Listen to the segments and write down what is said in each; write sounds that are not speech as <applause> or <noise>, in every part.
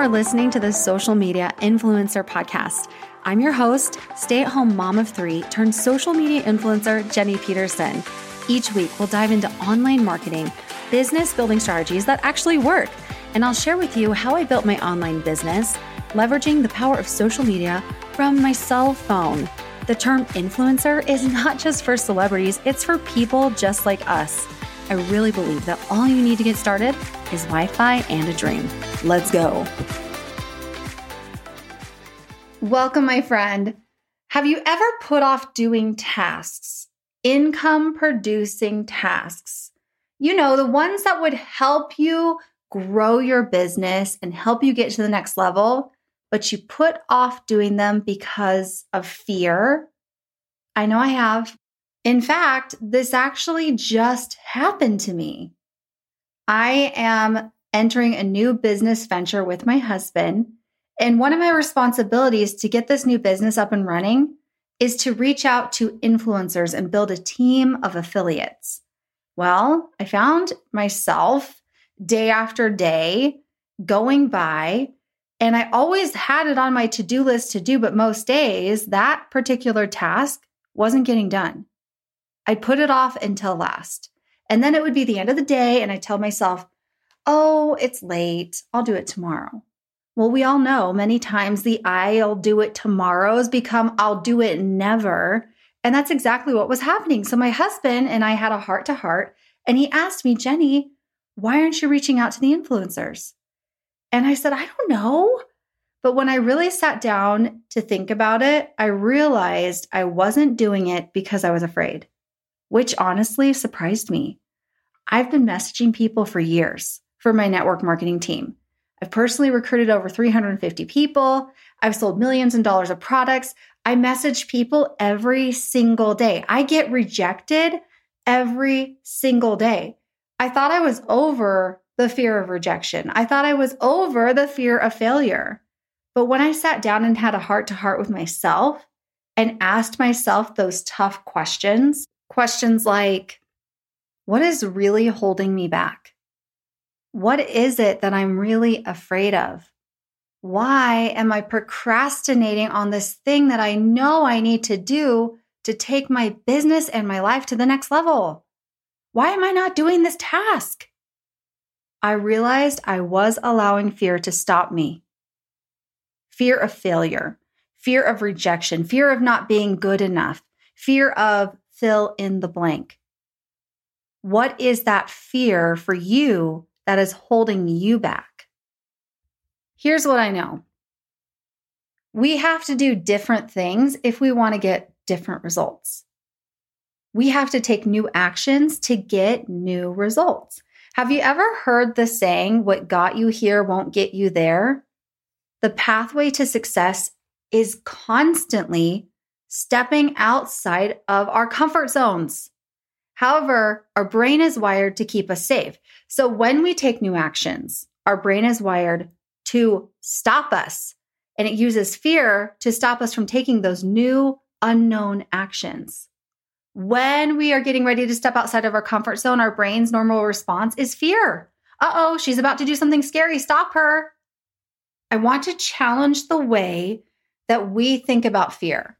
are listening to the Social Media Influencer Podcast. I'm your host, stay at home mom of three turned social media influencer, Jenny Peterson. Each week, we'll dive into online marketing, business building strategies that actually work, and I'll share with you how I built my online business, leveraging the power of social media from my cell phone. The term influencer is not just for celebrities, it's for people just like us. I really believe that all you need to get started is Wi Fi and a dream. Let's go. Welcome, my friend. Have you ever put off doing tasks, income producing tasks? You know, the ones that would help you grow your business and help you get to the next level, but you put off doing them because of fear. I know I have. In fact, this actually just happened to me. I am entering a new business venture with my husband. And one of my responsibilities to get this new business up and running is to reach out to influencers and build a team of affiliates. Well, I found myself day after day going by, and I always had it on my to do list to do, but most days that particular task wasn't getting done. I'd put it off until last. And then it would be the end of the day, and I tell myself, oh, it's late. I'll do it tomorrow. Well, we all know many times the I'll do it tomorrow's become I'll do it never. And that's exactly what was happening. So my husband and I had a heart to heart, and he asked me, Jenny, why aren't you reaching out to the influencers? And I said, I don't know. But when I really sat down to think about it, I realized I wasn't doing it because I was afraid which honestly surprised me. I've been messaging people for years for my network marketing team. I've personally recruited over 350 people. I've sold millions of dollars of products. I message people every single day. I get rejected every single day. I thought I was over the fear of rejection. I thought I was over the fear of failure. But when I sat down and had a heart to heart with myself and asked myself those tough questions, Questions like, what is really holding me back? What is it that I'm really afraid of? Why am I procrastinating on this thing that I know I need to do to take my business and my life to the next level? Why am I not doing this task? I realized I was allowing fear to stop me. Fear of failure, fear of rejection, fear of not being good enough, fear of fill in the blank. What is that fear for you that is holding you back? Here's what I know we have to do different things if we want to get different results. We have to take new actions to get new results. Have you ever heard the saying, what got you here won't get you there? The pathway to success is constantly stepping outside of our comfort zones. However, our brain is wired to keep us safe. So when we take new actions, our brain is wired to stop us and it uses fear to stop us from taking those new unknown actions. When we are getting ready to step outside of our comfort zone, our brain's normal response is fear. Uh oh, she's about to do something scary. Stop her. I want to challenge the way that we think about fear.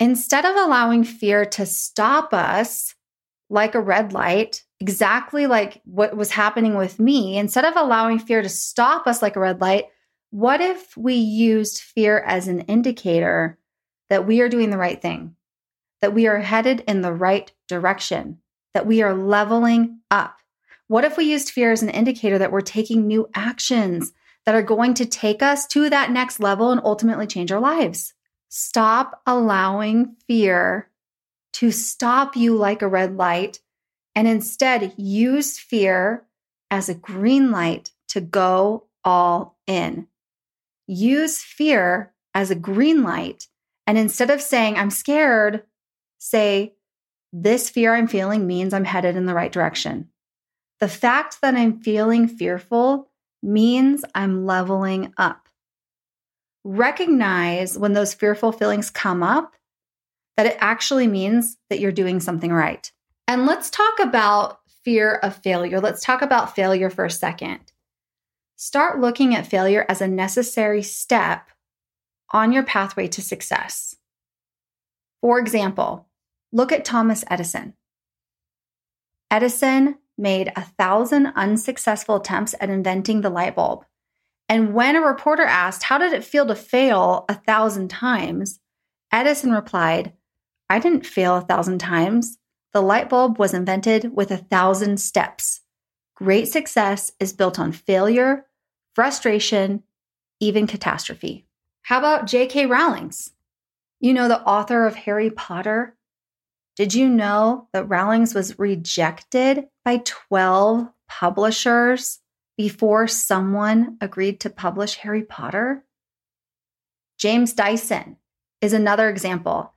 Instead of allowing fear to stop us like a red light, exactly like what was happening with me, instead of allowing fear to stop us like a red light, what if we used fear as an indicator that we are doing the right thing, that we are headed in the right direction, that we are leveling up? What if we used fear as an indicator that we're taking new actions that are going to take us to that next level and ultimately change our lives? Stop allowing fear to stop you like a red light and instead use fear as a green light to go all in. Use fear as a green light. And instead of saying, I'm scared, say, this fear I'm feeling means I'm headed in the right direction. The fact that I'm feeling fearful means I'm leveling up recognize when those fearful feelings come up that it actually means that you're doing something right. And let's talk about fear of failure. Let's talk about failure for a second. start looking at failure as a necessary step on your pathway to success. For example, look at Thomas Edison. Edison made a thousand unsuccessful attempts at inventing the light bulb. And when a reporter asked, How did it feel to fail a thousand times? Edison replied, I didn't fail a thousand times. The light bulb was invented with a thousand steps. Great success is built on failure, frustration, even catastrophe. How about J.K. Rowling's? You know, the author of Harry Potter? Did you know that Rowling's was rejected by 12 publishers before someone agreed to publish Harry Potter? James Dyson is another example.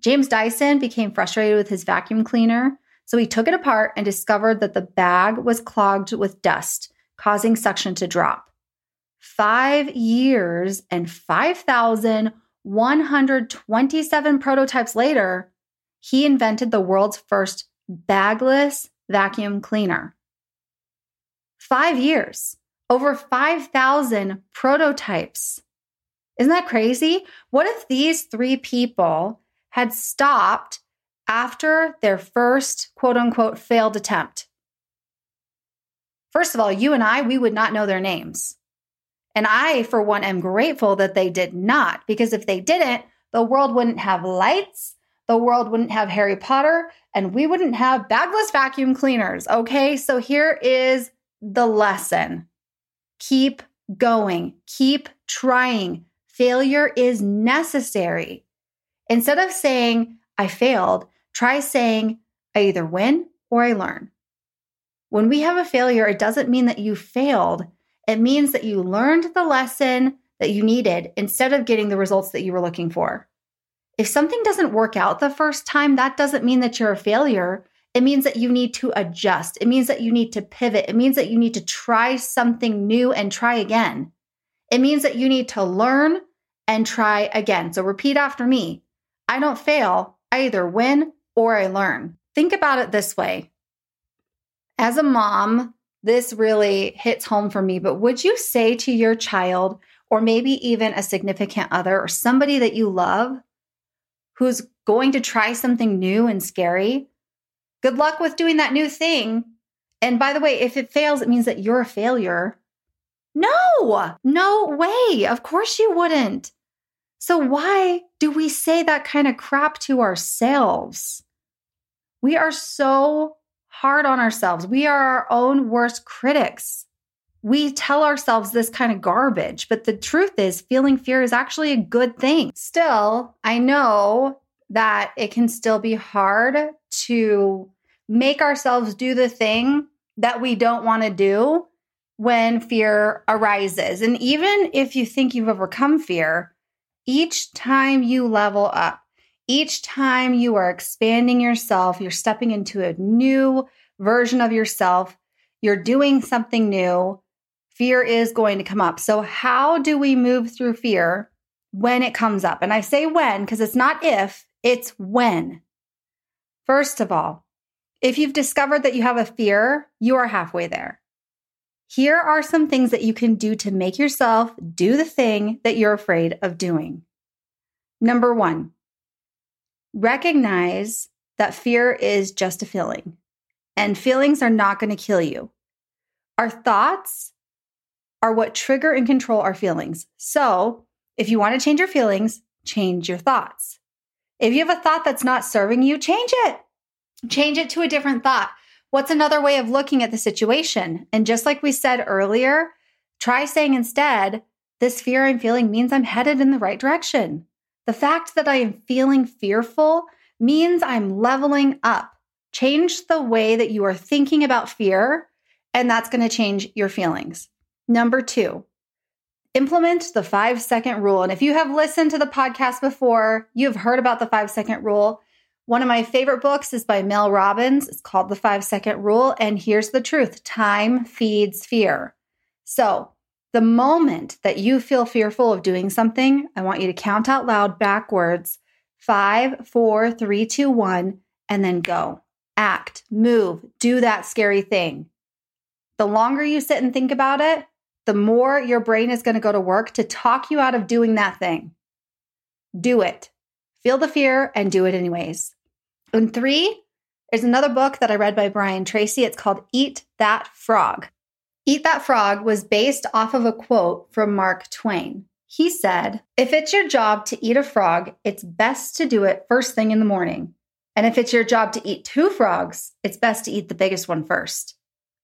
James Dyson became frustrated with his vacuum cleaner, so he took it apart and discovered that the bag was clogged with dust, causing suction to drop. Five years and 5,127 prototypes later, he invented the world's first bagless vacuum cleaner. Five years, over 5,000 prototypes. Isn't that crazy? What if these three people had stopped after their first quote unquote failed attempt? First of all, you and I, we would not know their names. And I, for one, am grateful that they did not, because if they didn't, the world wouldn't have lights, the world wouldn't have Harry Potter, and we wouldn't have bagless vacuum cleaners. Okay, so here is the lesson keep going, keep trying. Failure is necessary. Instead of saying, I failed, try saying, I either win or I learn. When we have a failure, it doesn't mean that you failed. It means that you learned the lesson that you needed instead of getting the results that you were looking for. If something doesn't work out the first time, that doesn't mean that you're a failure. It means that you need to adjust. It means that you need to pivot. It means that you need to try something new and try again. It means that you need to learn and try again. So repeat after me I don't fail. I either win or I learn. Think about it this way. As a mom, this really hits home for me, but would you say to your child, or maybe even a significant other or somebody that you love, who's going to try something new and scary, good luck with doing that new thing. And by the way, if it fails, it means that you're a failure. No, no way. Of course you wouldn't. So, why do we say that kind of crap to ourselves? We are so hard on ourselves. We are our own worst critics. We tell ourselves this kind of garbage, but the truth is, feeling fear is actually a good thing. Still, I know that it can still be hard to make ourselves do the thing that we don't want to do when fear arises. And even if you think you've overcome fear, each time you level up, each time you are expanding yourself, you're stepping into a new version of yourself, you're doing something new, fear is going to come up. So, how do we move through fear when it comes up? And I say when because it's not if, it's when. First of all, if you've discovered that you have a fear, you are halfway there. Here are some things that you can do to make yourself do the thing that you're afraid of doing. Number one, recognize that fear is just a feeling, and feelings are not going to kill you. Our thoughts are what trigger and control our feelings. So, if you want to change your feelings, change your thoughts. If you have a thought that's not serving you, change it. Change it to a different thought. What's another way of looking at the situation? And just like we said earlier, try saying instead, this fear I'm feeling means I'm headed in the right direction. The fact that I am feeling fearful means I'm leveling up. Change the way that you are thinking about fear, and that's going to change your feelings. Number two, implement the five second rule. And if you have listened to the podcast before, you've heard about the five second rule. One of my favorite books is by Mel Robbins. It's called The Five Second Rule. And here's the truth time feeds fear. So, the moment that you feel fearful of doing something, I want you to count out loud backwards five, four, three, two, one, and then go. Act, move, do that scary thing. The longer you sit and think about it, the more your brain is going to go to work to talk you out of doing that thing. Do it. Feel the fear and do it anyways. And three, there's another book that I read by Brian Tracy. It's called Eat That Frog. Eat That Frog was based off of a quote from Mark Twain. He said, If it's your job to eat a frog, it's best to do it first thing in the morning. And if it's your job to eat two frogs, it's best to eat the biggest one first.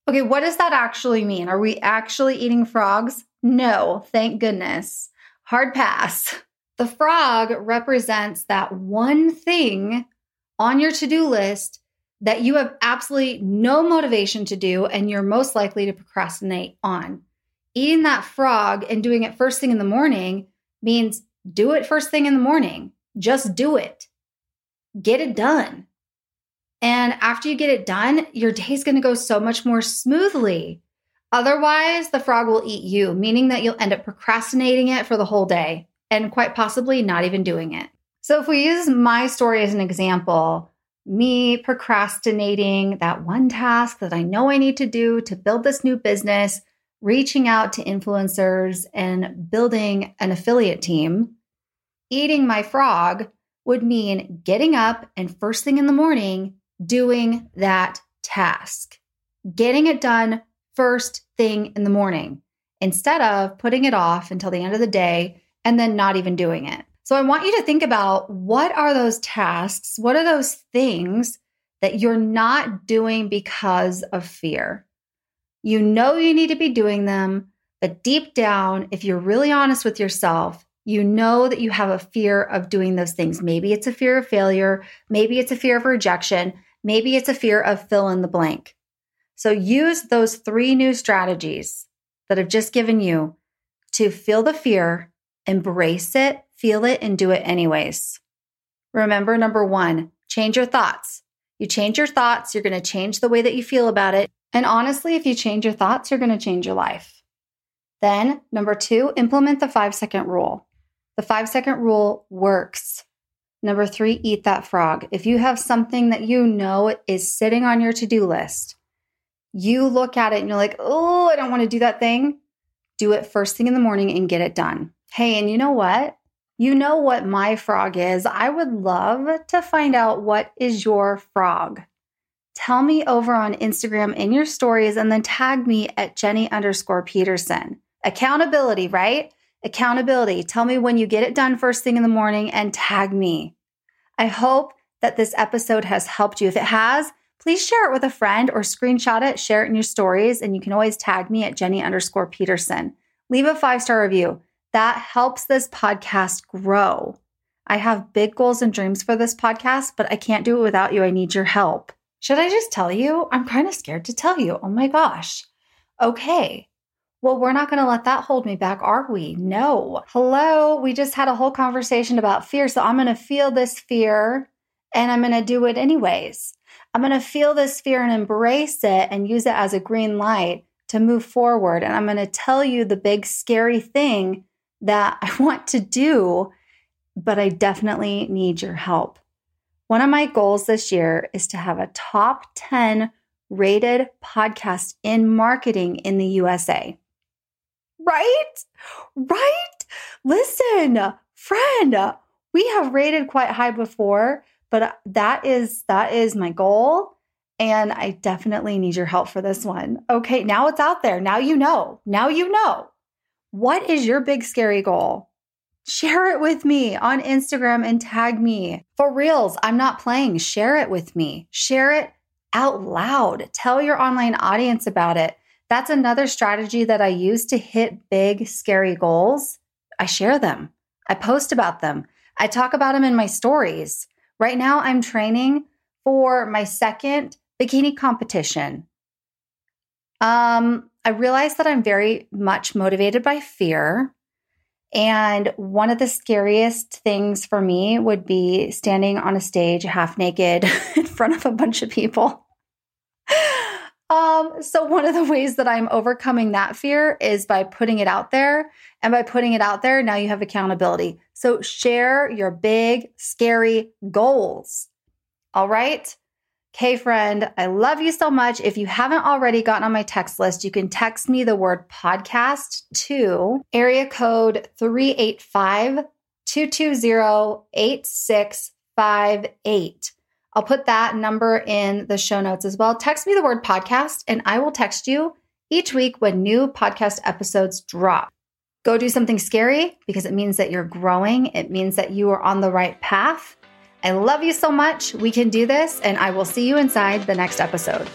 Okay, what does that actually mean? Are we actually eating frogs? No, thank goodness. Hard pass. <laughs> The frog represents that one thing on your to do list that you have absolutely no motivation to do and you're most likely to procrastinate on. Eating that frog and doing it first thing in the morning means do it first thing in the morning. Just do it. Get it done. And after you get it done, your day is going to go so much more smoothly. Otherwise, the frog will eat you, meaning that you'll end up procrastinating it for the whole day and quite possibly not even doing it. So, if we use my story as an example, me procrastinating that one task that I know I need to do to build this new business, reaching out to influencers and building an affiliate team, eating my frog would mean getting up and first thing in the morning doing that task, getting it done first thing in the morning instead of putting it off until the end of the day and then not even doing it. So I want you to think about what are those tasks? What are those things that you're not doing because of fear? You know you need to be doing them, but deep down, if you're really honest with yourself, you know that you have a fear of doing those things. Maybe it's a fear of failure, maybe it's a fear of rejection, maybe it's a fear of fill in the blank. So use those three new strategies that I've just given you to feel the fear, embrace it, feel it, and do it anyways. Remember, number one, change your thoughts. You change your thoughts, you're going to change the way that you feel about it. And honestly, if you change your thoughts, you're going to change your life. Then, number two, implement the five second rule. The five second rule works. Number three, eat that frog. If you have something that you know is sitting on your to do list, you look at it and you're like, oh, I don't want to do that thing. Do it first thing in the morning and get it done. Hey, and you know what? You know what my frog is. I would love to find out what is your frog. Tell me over on Instagram in your stories and then tag me at Jenny underscore Peterson. Accountability, right? Accountability. Tell me when you get it done first thing in the morning and tag me. I hope that this episode has helped you. If it has, please share it with a friend or screenshot it, share it in your stories, and you can always tag me at Jenny underscore Peterson. Leave a five star review. That helps this podcast grow. I have big goals and dreams for this podcast, but I can't do it without you. I need your help. Should I just tell you? I'm kind of scared to tell you. Oh my gosh. Okay. Well, we're not going to let that hold me back, are we? No. Hello. We just had a whole conversation about fear. So I'm going to feel this fear and I'm going to do it anyways. I'm going to feel this fear and embrace it and use it as a green light to move forward. And I'm going to tell you the big scary thing that I <laughs> want to do, but I definitely need your help. One of my goals this year is to have a top 10 rated podcast in marketing in the USA. Right? Right? Listen, friend, we have rated quite high before, but uh, that is that is my goal and I definitely need your help for this one. Okay, now it's out there. Now you know. Now you know. What is your big scary goal? Share it with me on Instagram and tag me. For reals, I'm not playing. Share it with me. Share it out loud. Tell your online audience about it. That's another strategy that I use to hit big, scary goals. I share them, I post about them, I talk about them in my stories. Right now, I'm training for my second bikini competition. Um, I realize that I'm very much motivated by fear. And one of the scariest things for me would be standing on a stage half naked <laughs> in front of a bunch of people. Um, so one of the ways that I'm overcoming that fear is by putting it out there. And by putting it out there, now you have accountability. So share your big, scary goals. All right. Okay, friend, I love you so much. If you haven't already gotten on my text list, you can text me the word podcast to area code 385 220 8658. I'll put that number in the show notes as well. Text me the word podcast, and I will text you each week when new podcast episodes drop. Go do something scary because it means that you're growing, it means that you are on the right path. I love you so much. We can do this, and I will see you inside the next episode.